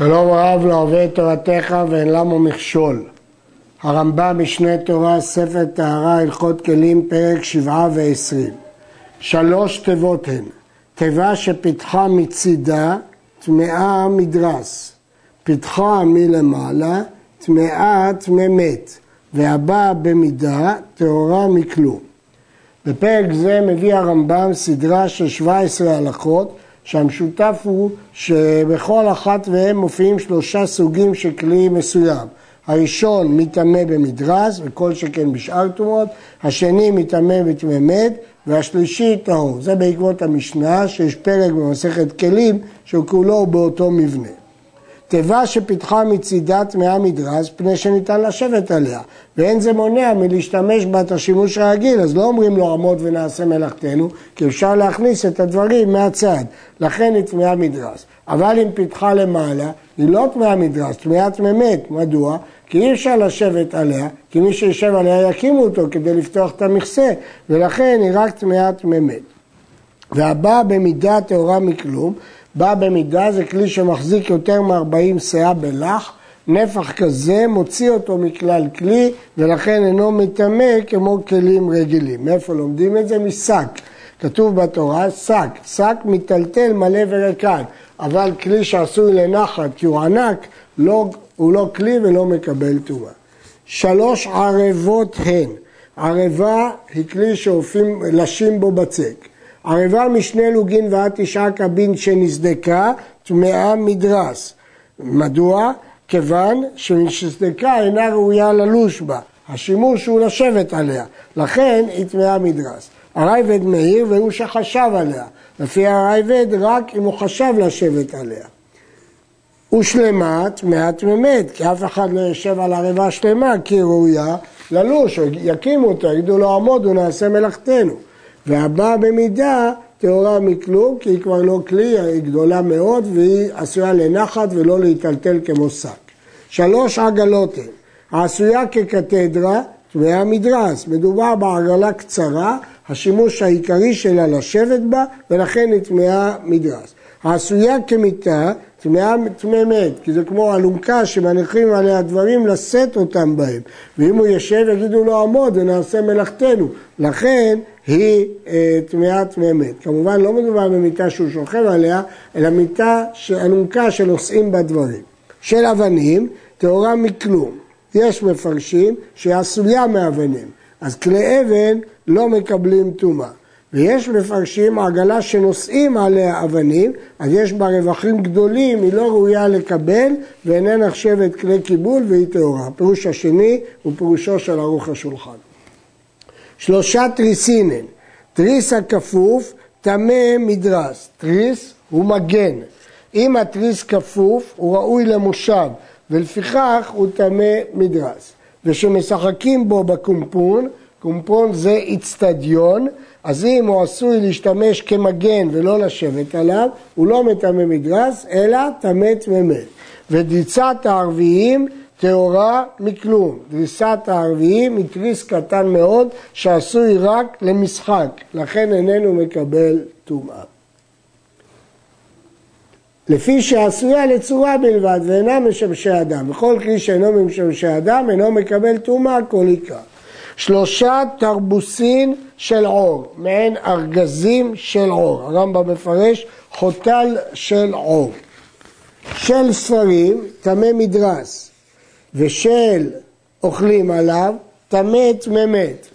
שלום רב את תורתך ואין למו מכשול. הרמב"ם משנה תורה, ספר טהרה, הלכות כלים, פרק שבעה ועשרים. שלוש תיבות הן, תיבה שפיתחה מצידה, טמאה מדרס. פיתחה מלמעלה, טמאה טמא מת. והבאה במידה, טהורה מכלום. בפרק זה מביא הרמב"ם סדרה של 17 הלכות שהמשותף הוא שבכל אחת מהן מופיעים שלושה סוגים של כלי מסוים. הראשון מטמא במדרס, וכל שכן בשאר טומאות, השני מטמא בטמא מת, והשלישי טהור. זה בעקבות המשנה שיש פרק במסכת כלים שהוא כולו באותו מבנה. תיבה שפיתחה מצידה טמאה מדרס, פני שניתן לשבת עליה, ואין זה מונע מלהשתמש בה את השימוש הרגיל, אז לא אומרים לו עמוד ונעשה מלאכתנו, כי אפשר להכניס את הדברים מהצד, לכן היא טמאה מדרס. אבל אם פיתחה למעלה, היא לא טמאה מדרס, טמאה טמא מת. מדוע? כי אי אפשר לשבת עליה, כי מי שישב עליה יקימו אותו כדי לפתוח את המכסה, ולכן היא רק טמאה טמא מת. והבא במידה טהורה מכלום, בא במידה זה כלי שמחזיק יותר מ-40 שאה בלח, נפח כזה מוציא אותו מכלל כלי ולכן אינו מטמא כמו כלים רגילים. מאיפה לומדים את זה? משק. כתוב בתורה שק, שק מיטלטל מלא וריקן, אבל כלי שעשוי לנחת כי הוא ענק, לא, הוא לא כלי ולא מקבל טומאה. שלוש ערבות הן, ערבה היא כלי שעופים לשים בו בצק. ערבה משני לוגין ועד תשעה קבין שנסדקה, טמאה מדרס. מדוע? כיוון שנסדקה אינה ראויה ללוש בה. השימוש הוא לשבת עליה, לכן היא טמאה מדרס. הרייבד מאיר והוא שחשב עליה. לפי הרייבד רק אם הוא חשב לשבת עליה. ושלמה טמאת ממת, כי אף אחד לא יושב על ערבה שלמה כי היא ראויה ללוש, יקימו אותו, יגידו לו עמוד ונעשה מלאכתנו. והבאה במידה טהורה מכלום, כי היא כבר לא כלי, היא גדולה מאוד והיא עשויה לנחת ולא להיטלטל כמו שק. שלוש עגלות הן, העשויה כקתדרה, טמאה מדרס, מדובר בעגלה קצרה, השימוש העיקרי שלה לשבת בה ולכן היא טמאה מדרס. העשויה כמיטה, טמאה טמא מת, כי זה כמו אלונקה שמניחים עליה דברים לשאת אותם בהם. ואם הוא יושב יגידו לו עמוד ונעשה מלאכתנו. לכן היא אה, טמאה טמא מת. כמובן לא מדובר במיטה שהוא שוכב עליה, אלא מיטה אלונקה שנושאים בה דברים. של אבנים, טהורה מכלום. יש מפרשים שהיא עשויה מאבנים, אז כלי אבן לא מקבלים טומאה. ויש מפרשים עגלה שנושאים עליה אבנים, אז יש בה רווחים גדולים, היא לא ראויה לקבל ואיננה נחשבת כלי קיבול והיא טהורה. הפירוש השני הוא פירושו של ערוך השולחן. שלושה תריסינן, תריס הכפוף, טמא מדרס, תריס הוא מגן. אם התריס כפוף הוא ראוי למושב ולפיכך הוא טמא מדרס. ושמשחקים בו בקומפון, קומפון זה איצטדיון, אז אם הוא עשוי להשתמש כמגן ולא לשבת עליו, הוא לא מטמא מדרס, אלא טמא טמא ודריצת הערביים טהורה מכלום. דריסת הערביים היא תריס קטן מאוד שעשוי רק למשחק, לכן איננו מקבל טומאה. לפי שעשויה לצורה בלבד ואינה משמשי אדם, וכל כלי שאינו משמשי אדם אינו מקבל טומאה כל עיקר. שלושה תרבוסין של עור, מעין ארגזים של עור, הרמב"ם מפרש חוטל של עור. של ספרים, טמא מדרס, ושל אוכלים עליו, טמא טמא מת.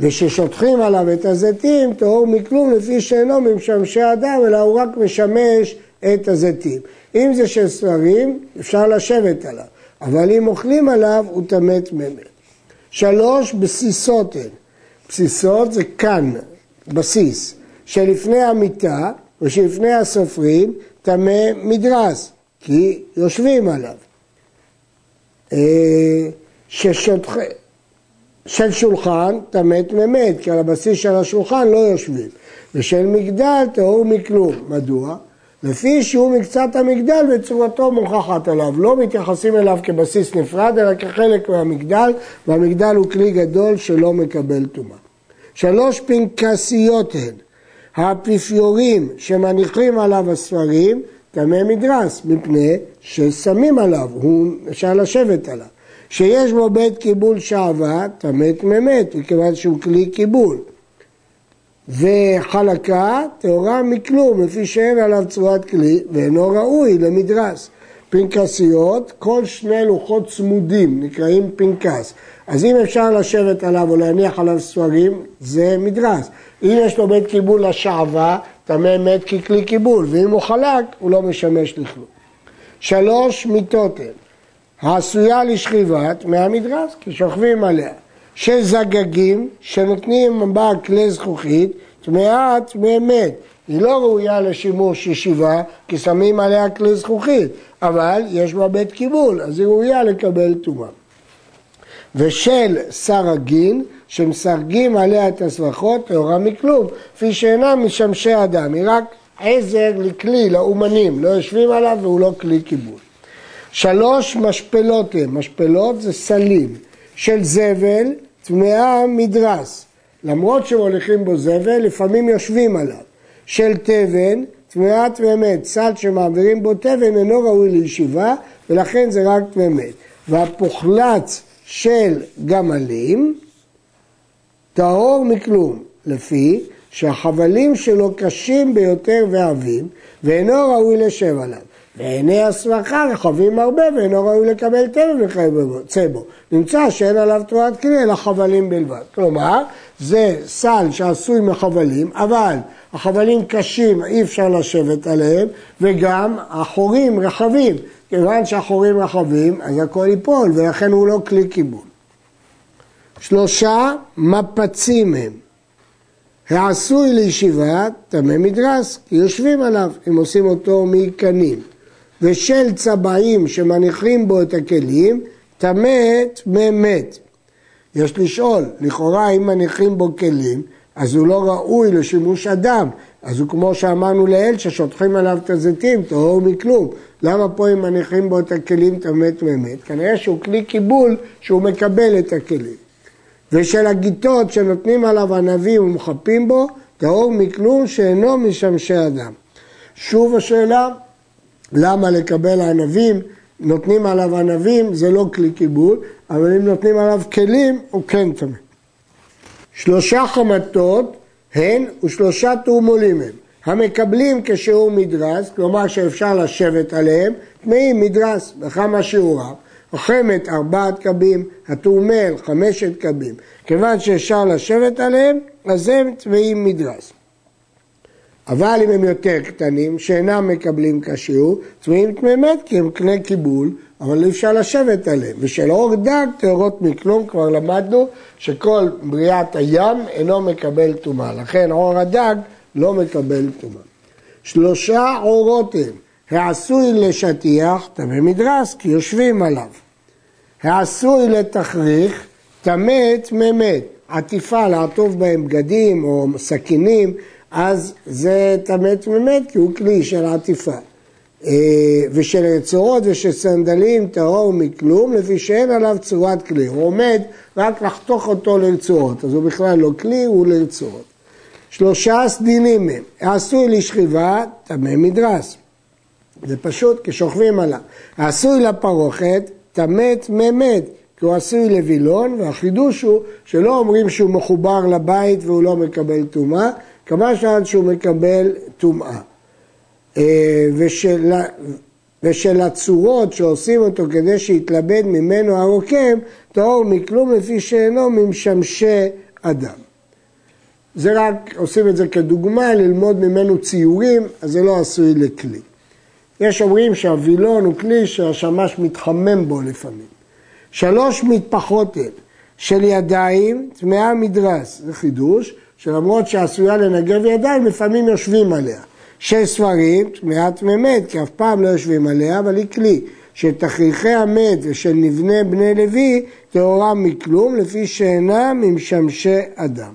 וששוטחים עליו את הזיתים, טהור מכלום לפי שאינו ממשמשי אדם, אלא הוא רק משמש את הזיתים. אם זה של ספרים, אפשר לשבת עליו, אבל אם אוכלים עליו, הוא טמא טמא מת. שלוש, בסיסות הן. בסיסות זה כאן, בסיס, שלפני המיטה ושלפני הסופרים טמא מדרס, כי יושבים עליו. אה, ששוטח... של שולחן טמא טמא מת, כי על הבסיס של השולחן לא יושבים. ושל מגדל טהור מכלום. מדוע? לפי שהוא מקצת המגדל וצורתו מוכחת עליו. לא מתייחסים אליו כבסיס נפרד, אלא כחלק מהמגדל, והמגדל הוא כלי גדול שלא מקבל טומאה. שלוש פנקסיות הן, האפיפיורים שמניחים עליו הספרים, טמא מדרס, מפני ששמים עליו, הוא אפשר לשבת עליו. שיש בו בית קיבול שעווה, טמא טמא מכיוון שהוא כלי קיבול. וחלקה טהורה מכלום, לפי שאין עליו צורת כלי, ואינו ראוי למדרס. פנקסיות, כל שני לוחות צמודים נקראים פנקס. אז אם אפשר לשבת עליו או להניח עליו ספרים, זה מדרס. אם יש לו בית קיבול לשעווה, טמא מת ככלי קיבול, ואם הוא חלק, הוא לא משמש לכלום. שלוש מיטות הן, העשויה לשכיבת מהמדרס, כי שוכבים עליה. זגגים שנותנים בה כלי זכוכית, טמאה טמא מת. היא לא ראויה לשימוש ישיבה, כי שמים עליה כלי זכוכית, אבל יש בה בית קיבול, אז היא ראויה לקבל טומאה. ושל סרגין, שמסרגים עליה את הסבכות, טהורה מכלום, כפי שאינם משמשי אדם, היא רק עזר לכלי, לאומנים, לא יושבים עליו והוא לא כלי קיבול. שלוש משפלות הן, משפלות זה סלים, של זבל, טמאה מדרס. למרות שמוליכים בו זבל, לפעמים יושבים עליו. של תבן, טמאת ומת, סל שמעבירים בו תבן אינו ראוי לישיבה, ולכן זה רק תמת. והפוחלץ של גמלים, טהור מכלום, לפי שהחבלים שלו קשים ביותר ועבים, ואינו ראוי לשב עליו. ועיני הסמכה רחבים הרבה ואינו ראוי לקבל תבן וכיוצא בו. נמצא שאין עליו תרועת כלי אלא חבלים בלבד. כלומר, זה סל שעשוי מחבלים, אבל החבלים קשים, אי אפשר לשבת עליהם, וגם החורים רחבים. כיוון שהחורים רחבים, אז הכל ייפול, ולכן הוא לא כלי קיבול. שלושה מפצים הם. העשוי לישיבה, טמא מדרס, כי יושבים עליו, הם עושים אותו מקנים. ושל צבעים שמניחים בו את הכלים, טמא טמא מת. יש לשאול, לכאורה אם מניחים בו כלים, אז הוא לא ראוי לשימוש אדם, אז הוא כמו שאמרנו לאל, ששוטחים עליו את הזיתים, טהור מכלום. למה פה אם מניחים בו את הכלים טמא טמא מת? כנראה שהוא כלי קיבול שהוא מקבל את הכלים. ושל הגיטות שנותנים עליו ענבים ומחפים בו, טהור מכלום שאינו משמשי אדם. שוב השאלה, למה לקבל ענבים, נותנים עליו ענבים, זה לא כלי קיבול, אבל אם נותנים עליו כלים, הוא כן טמא. שלושה חמתות הן ושלושה תורמולים הם. המקבלים כשיעור מדרס, כלומר שאפשר לשבת עליהם, טמאים מדרס, בכמה שיעוריו. החמת ארבעת קבים, התורמל חמשת קבים. כיוון שאפשר לשבת עליהם, אז הם טמאים מדרס. אבל אם הם יותר קטנים, שאינם מקבלים כשיעור, טמאים טמאי מת כי הם קנה קיבול, אבל אי אפשר לשבת עליהם. ושל אור דג טהורות מכלום, כבר למדנו שכל בריאת הים אינו מקבל טומאה. לכן אור הדג לא מקבל טומאה. שלושה אורות הם, העשוי לשטיח, טמא מדרס, כי יושבים עליו. העשוי לתכריך, טמא טמא מת. עטיפה לעטוף בהם בגדים או סכינים, אז זה טמא טמא כי הוא כלי של עטיפה. אה, ושל רצועות ושל סנדלים טהור מכלום, לפי שאין עליו צורת כלי. הוא עומד רק לחתוך אותו לרצועות, אז הוא בכלל לא כלי, הוא לרצועות. שלושה סדינים הם, העשוי לשכיבה, טמא מדרס. זה פשוט, כי שוכבים עליו. העשוי לפרוכת, טמא טמא מת, כי הוא עשוי לווילון, והחידוש הוא שלא אומרים שהוא מחובר לבית והוא לא מקבל טומאה, כמה שעה שהוא מקבל טומאה. אה, ושל, ושל הצורות שעושים אותו כדי שיתלבד ממנו הרוקם, טהור מכלום לפי שאינו ממשמשי אדם. זה רק, עושים את זה כדוגמה, ללמוד ממנו ציורים, אז זה לא עשוי לכלי. יש אומרים שהווילון הוא כלי שהשמש מתחמם בו לפעמים. שלוש מטפחות הן, של ידיים, טמאה מדרס, זה חידוש, שלמרות שעשויה לנגב ידיים, לפעמים יושבים עליה. שש ספרים, טמאת ממת, כי אף פעם לא יושבים עליה, אבל היא כלי. שתכריכי המת ושל נבנה בני לוי, טהורה מכלום, לפי שאינם ממשמשי אדם.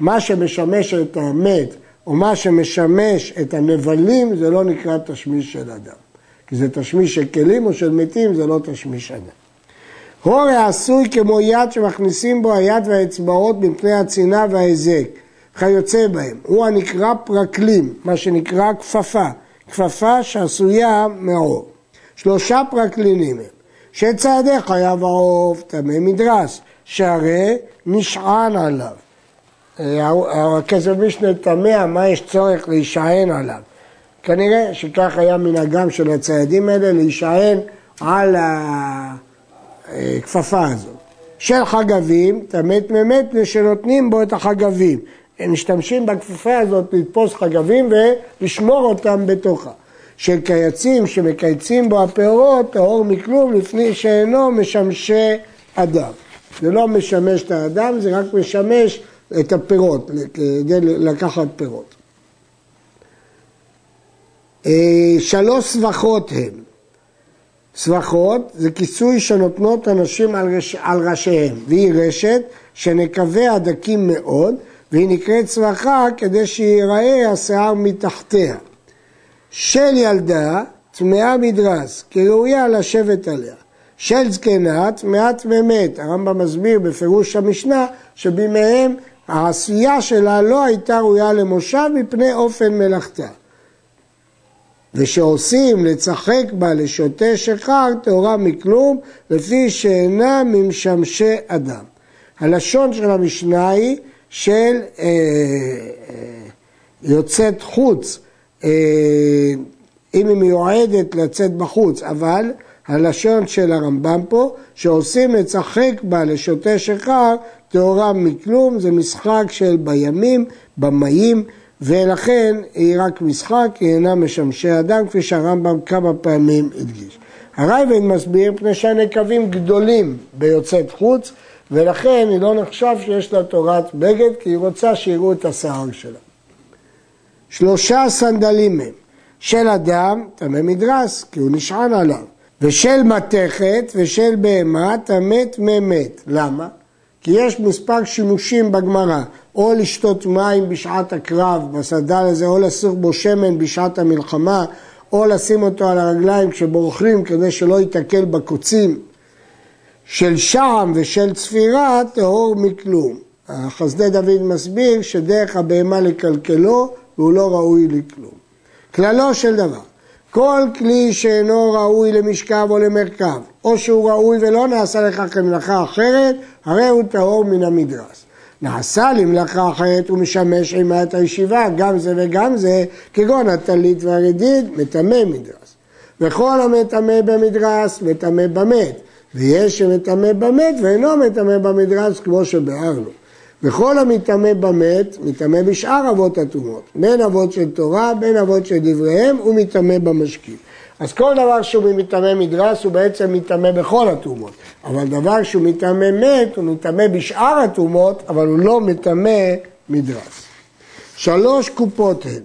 מה שמשמש את המת, או מה שמשמש את הנבלים, זה לא נקרא תשמיש של אדם. כי זה תשמיש של כלים או של מתים, זה לא תשמיש אדם. הורי עשוי כמו יד שמכניסים בו היד והאצבעות מפני הצינה וההיזק. כיוצא בהם. הוא הנקרא פרקלים, מה שנקרא כפפה, כפפה שעשויה מעור. שלושה פרקלינים הם, שצעדי חייב העוף טמא מדרס, שהרי נשען עליו. אה, הכסף משנה תמה, מה יש צורך להישען עליו? כנראה שכך היה מנהגם של הציידים האלה, להישען על הכפפה הזאת. של חגבים, תמת ממת, שנותנים בו את החגבים. הם משתמשים בכפפה הזאת לתפוס חגבים ולשמור אותם בתוכה. של קייצים שמקייצים בו הפירות, טהור מכלום לפני שאינו משמשי אדם. זה לא משמש את האדם, זה רק משמש את הפירות, כדי לקחת פירות. אה, שלוש סבכות הן. סבכות זה כיסוי שנותנות הנשים על, ראש, על ראשיהם, והיא רשת שנקביה דקים מאוד, והיא נקראת סבכה כדי שיראה השיער מתחתיה. של ילדה טמאה מדרס, כראויה לשבת עליה. של זקנה טמאת ממת. הרמב"ם מסביר בפירוש המשנה שבימיהם העשייה שלה לא הייתה ראויה למושב מפני אופן מלאכתה. ושעושים לצחק בה לשוטה שחר טהורה מכלום לפי שאינה ממשמשי אדם. הלשון של המשנה היא של אה, אה, יוצאת חוץ, אה, אם היא מיועדת לצאת בחוץ, אבל הלשון של הרמב"ם פה, שעושים לצחק בה לשוטה שחר טהורה מכלום, זה משחק של בימים, במאים, ולכן היא רק משחק, היא אינה משמשי אדם, כפי שהרמב"ם כמה פעמים הדגיש. הרייבן מסביר מפני שהנקבים גדולים ביוצאת חוץ, ולכן היא לא נחשב שיש לה תורת בגד, כי היא רוצה שיראו את השיער שלה. שלושה סנדלים הם, של אדם, טמא מדרס, כי הוא נשען עליו, ושל מתכת ושל בהמה, טמא טמא מת. למה? כי יש מספר שימושים בגמרא, או לשתות מים בשעת הקרב, בסדל הזה, או לסיר בו שמן בשעת המלחמה, או לשים אותו על הרגליים כשבורחים כדי שלא ייתקל בקוצים. של שעם ושל צפירה טהור מכלום. החסדי דוד מסביר שדרך הבהמה לקלקלו והוא לא ראוי לכלום. כללו של דבר, כל כלי שאינו ראוי למשכב או למרכב, או שהוא ראוי ולא נעשה לכך כמלאכה אחרת, הרי הוא טהור מן המדרס. נעשה למלאכה אחרת ומשמש עימת הישיבה, גם זה וגם זה, כגון הטלית והרדיד, מטמא מדרס. וכל המטמא במדרס, מטמא במת. ויש שמטמא במת ואינו מטמא במדרס, כמו שביארנו. וכל המטמא במת, מטמא בשאר אבות הטומאות, בין אבות של תורה, בין אבות של דבריהם, הוא מטמא במשקים. אז כל דבר שהוא מטמא מדרס הוא בעצם מטמא בכל הטומאות, אבל דבר שהוא מטמא מת הוא מטמא בשאר הטומאות, אבל הוא לא מטמא מדרס. שלוש קופות הן.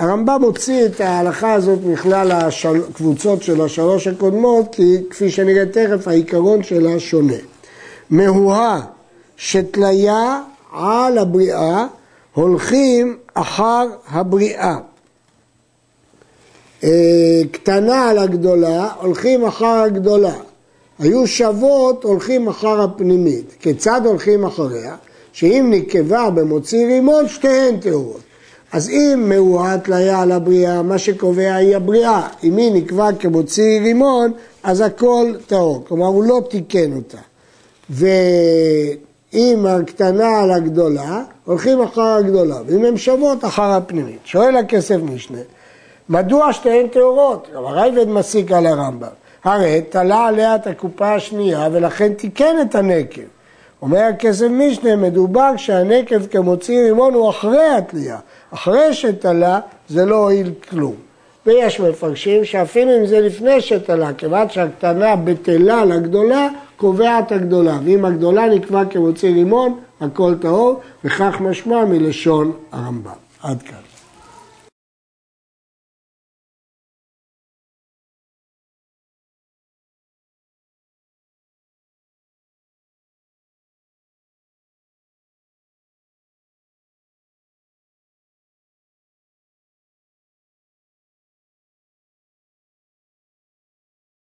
הרמב"ם הוציא את ההלכה הזאת מכלל הקבוצות של השלוש הקודמות, כי כפי שנראה תכף העיקרון שלה שונה. מהוהה שתליה על הבריאה הולכים אחר הבריאה. אה, קטנה על הגדולה, הולכים אחר הגדולה. היו שוות, הולכים אחר הפנימית. כיצד הולכים אחריה? שאם נקבה במוציא רימון, שתיהן טהורות. אז אם מאוהה תליה על הבריאה, מה שקובע היא הבריאה. אם היא נקבע כמוציא רימון, אז הכל טהור. כלומר, הוא לא תיקן אותה. ואם הקטנה על הגדולה, הולכים אחר הגדולה. ואם הן שוות, אחר הפנימית. שואל הכסף משנה, מדוע שתיהן טהורות? הרייבד מסיק על הרמב"ם. הרי תלה עליה את הקופה השנייה ולכן תיקן את הנקב. אומר הכסף משנה, מדובר שהנקב כמוציא רימון הוא אחרי התלייה. אחרי שתלה זה לא הועיל כלום. ויש מפרשים שאפילו אם זה לפני שתלה, כיוון שהקטנה בטלה לגדולה, קובע את הגדולה. ואם הגדולה נקבע כמוציא רימון, הכל טהור, וכך משמע מלשון הרמב"ם. עד כאן.